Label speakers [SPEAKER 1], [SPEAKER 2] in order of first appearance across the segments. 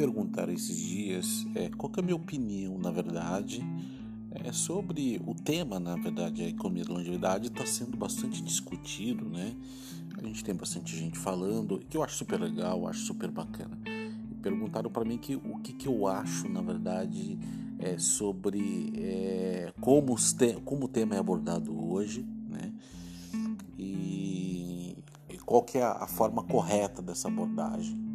[SPEAKER 1] perguntaram esses dias é, qual é a minha opinião, na verdade, é, sobre o tema, na verdade, a economia da longevidade está sendo bastante discutido, né? A gente tem bastante gente falando, que eu acho super legal, acho super bacana. Perguntaram para mim que, o que, que eu acho, na verdade, é, sobre é, como, te, como o tema é abordado hoje, né? E, e qual que é a, a forma correta dessa abordagem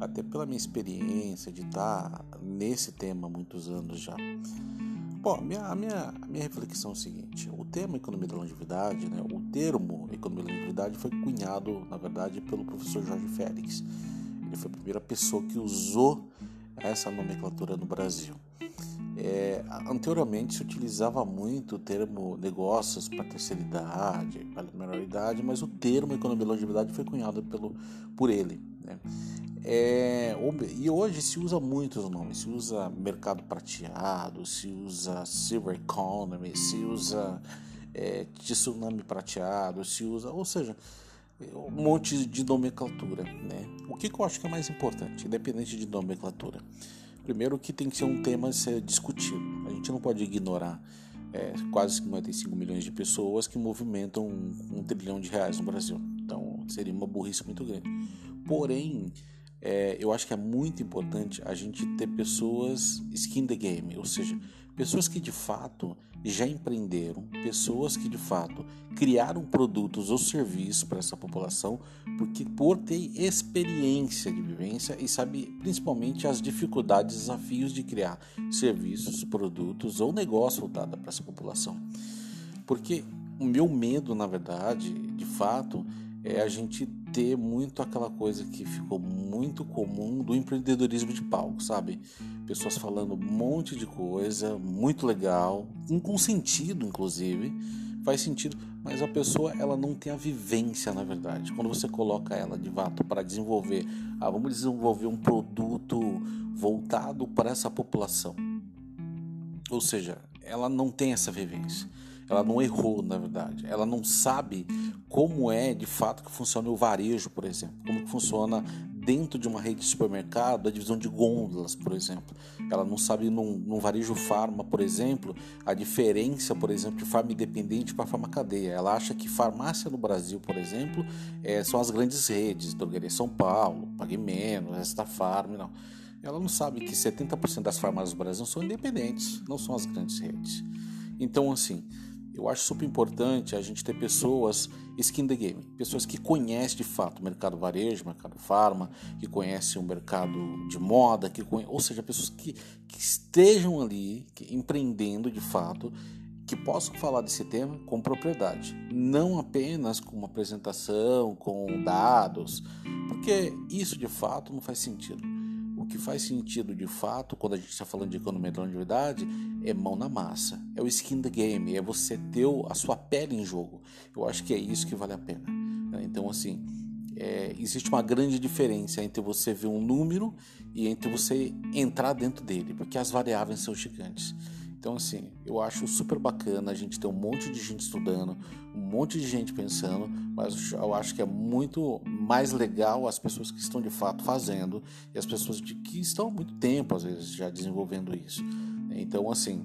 [SPEAKER 1] até pela minha experiência de estar nesse tema há muitos anos já. Bom, minha, a, minha, a minha reflexão é o seguinte: o tema economia da longevidade, né, o termo economia da longevidade foi cunhado, na verdade, pelo professor Jorge Félix. Ele foi a primeira pessoa que usou essa nomenclatura no Brasil. É, anteriormente se utilizava muito o termo negócios para terceira idade, para menor idade, mas o termo economia da longevidade foi cunhado pelo, por ele. Né? É, e hoje se usa muitos nomes, se usa mercado prateado, se usa silver economy, se usa é, tsunami prateado, se usa, ou seja, um monte de nomenclatura, né? O que, que eu acho que é mais importante, independente de nomenclatura? Primeiro que tem que ser um tema a ser discutido. A gente não pode ignorar é, quase 55 milhões de pessoas que movimentam um, um trilhão de reais no Brasil. Então seria uma burrice muito grande. Porém, é, eu acho que é muito importante a gente ter pessoas skin the game, ou seja, pessoas que de fato já empreenderam, pessoas que de fato criaram produtos ou serviços para essa população, porque por ter experiência de vivência e sabe principalmente as dificuldades, desafios de criar serviços, produtos ou negócio voltado para essa população. Porque o meu medo, na verdade, de fato, é a gente ter muito aquela coisa que ficou muito comum do empreendedorismo de palco, sabe? Pessoas falando um monte de coisa, muito legal, com sentido, inclusive, faz sentido, mas a pessoa ela não tem a vivência, na verdade. Quando você coloca ela de fato para desenvolver, ah, vamos desenvolver um produto voltado para essa população, ou seja, ela não tem essa vivência. Ela não errou, na verdade. Ela não sabe como é de fato que funciona o varejo, por exemplo. Como que funciona dentro de uma rede de supermercado a divisão de gôndolas, por exemplo. Ela não sabe num, num varejo farma, por exemplo, a diferença, por exemplo, de farma independente para farma cadeia. Ela acha que farmácia no Brasil, por exemplo, é, são as grandes redes, Drogaria São Paulo, Pague Menos, Resta Farm, não. Ela não sabe que 70% das farmácias do Brasil são independentes, não são as grandes redes. Então, assim, eu acho super importante a gente ter pessoas skin the game, pessoas que conhecem de fato o mercado varejo, o mercado farma, que conhecem o mercado de moda, que conhe... ou seja, pessoas que, que estejam ali que, empreendendo de fato, que possam falar desse tema com propriedade, não apenas com uma apresentação, com dados, porque isso de fato não faz sentido. O que faz sentido de fato, quando a gente está falando de economia da longevidade, é mão na massa, é o skin the game, é você ter a sua pele em jogo. Eu acho que é isso que vale a pena. Né? Então, assim, é, existe uma grande diferença entre você ver um número e entre você entrar dentro dele, porque as variáveis são gigantes. Então, assim, eu acho super bacana a gente ter um monte de gente estudando, um monte de gente pensando, mas eu acho que é muito mais legal as pessoas que estão de fato fazendo e as pessoas de, que estão há muito tempo, às vezes, já desenvolvendo isso. Então, assim,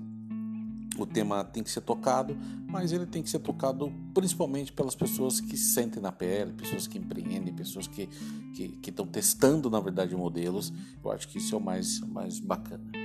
[SPEAKER 1] o tema tem que ser tocado, mas ele tem que ser tocado principalmente pelas pessoas que sentem na pele, pessoas que empreendem, pessoas que, que, que estão testando, na verdade, modelos. Eu acho que isso é o mais, mais bacana.